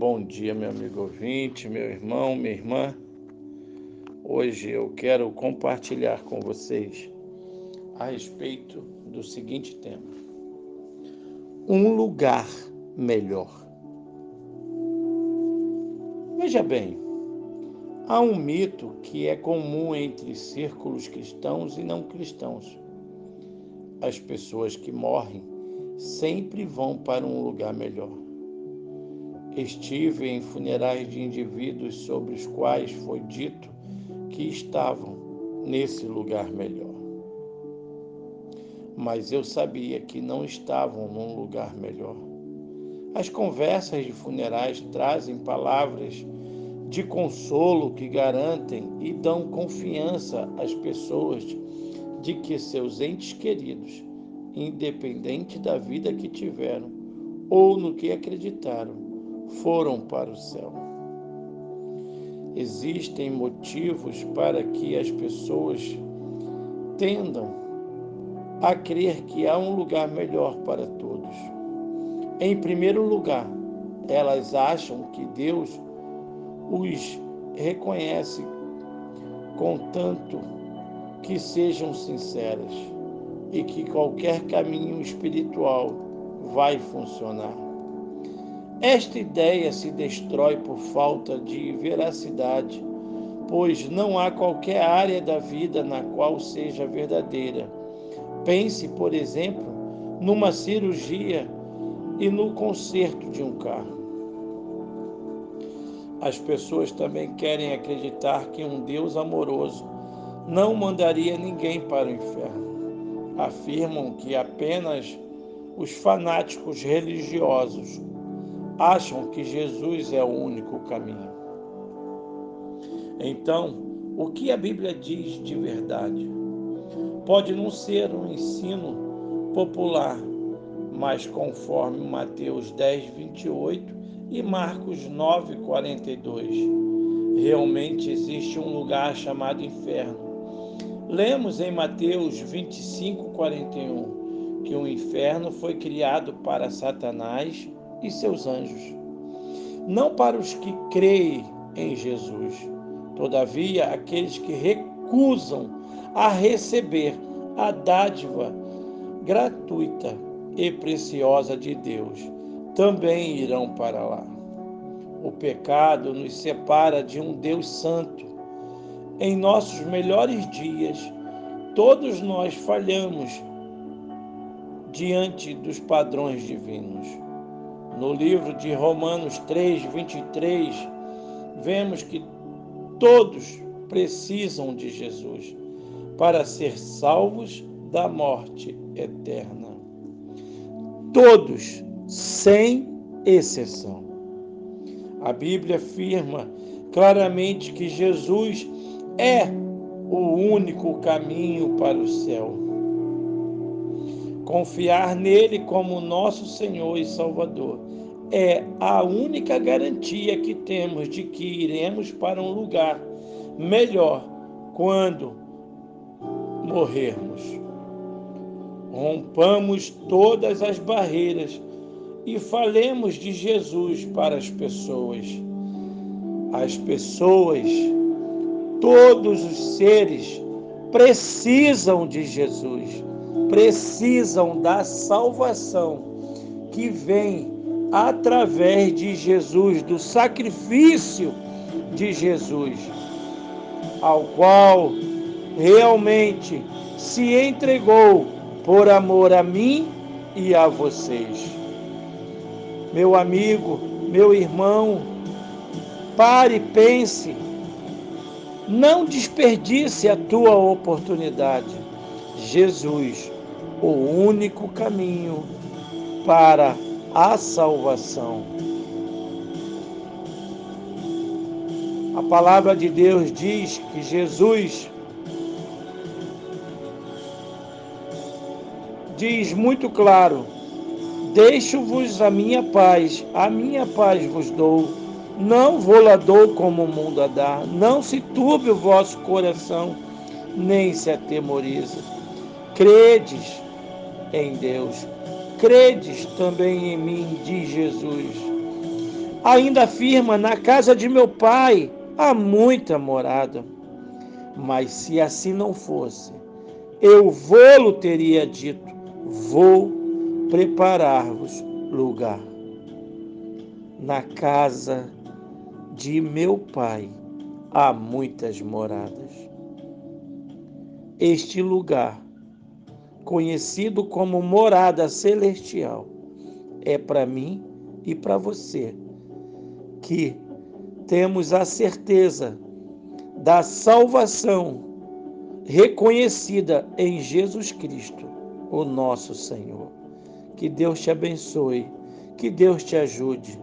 Bom dia, meu amigo ouvinte, meu irmão, minha irmã. Hoje eu quero compartilhar com vocês a respeito do seguinte tema: um lugar melhor. Veja bem, há um mito que é comum entre círculos cristãos e não cristãos. As pessoas que morrem sempre vão para um lugar melhor. Estive em funerais de indivíduos sobre os quais foi dito que estavam nesse lugar melhor. Mas eu sabia que não estavam num lugar melhor. As conversas de funerais trazem palavras de consolo que garantem e dão confiança às pessoas de que seus entes queridos independente da vida que tiveram ou no que acreditaram, foram para o céu. Existem motivos para que as pessoas tendam a crer que há um lugar melhor para todos. Em primeiro lugar, elas acham que Deus os reconhece, contanto que sejam sinceras e que qualquer caminho espiritual vai funcionar. Esta ideia se destrói por falta de veracidade, pois não há qualquer área da vida na qual seja verdadeira. Pense, por exemplo, numa cirurgia e no conserto de um carro. As pessoas também querem acreditar que um Deus amoroso não mandaria ninguém para o inferno afirmam que apenas os fanáticos religiosos acham que Jesus é o único caminho. Então, o que a Bíblia diz de verdade? Pode não ser um ensino popular, mas conforme Mateus 10, 28 e Marcos 9, 42, realmente existe um lugar chamado inferno Lemos em Mateus 25, 41 que o inferno foi criado para Satanás e seus anjos, não para os que creem em Jesus. Todavia, aqueles que recusam a receber a dádiva gratuita e preciosa de Deus também irão para lá. O pecado nos separa de um Deus santo em nossos melhores dias, todos nós falhamos diante dos padrões divinos. No livro de Romanos 3, 23, vemos que todos precisam de Jesus para ser salvos da morte eterna. Todos, sem exceção. A Bíblia afirma claramente que Jesus é o único caminho para o céu. Confiar nele como nosso Senhor e Salvador é a única garantia que temos de que iremos para um lugar melhor quando morrermos. Rompamos todas as barreiras e falemos de Jesus para as pessoas. As pessoas Todos os seres precisam de Jesus, precisam da salvação que vem através de Jesus, do sacrifício de Jesus, ao qual realmente se entregou por amor a mim e a vocês. Meu amigo, meu irmão, pare e pense não desperdice a tua oportunidade. Jesus, o único caminho para a salvação. A palavra de Deus diz que Jesus diz muito claro: Deixo-vos a minha paz, a minha paz vos dou não volador como o mundo a dá. Não se turbe o vosso coração, nem se atemorize. Credes em Deus. Credes também em mim, diz Jesus. Ainda afirma: Na casa de meu pai há muita morada. Mas se assim não fosse, eu vou-lo teria dito: Vou preparar-vos lugar. Na casa de meu pai há muitas moradas. Este lugar, conhecido como morada celestial, é para mim e para você, que temos a certeza da salvação reconhecida em Jesus Cristo, o nosso Senhor. Que Deus te abençoe, que Deus te ajude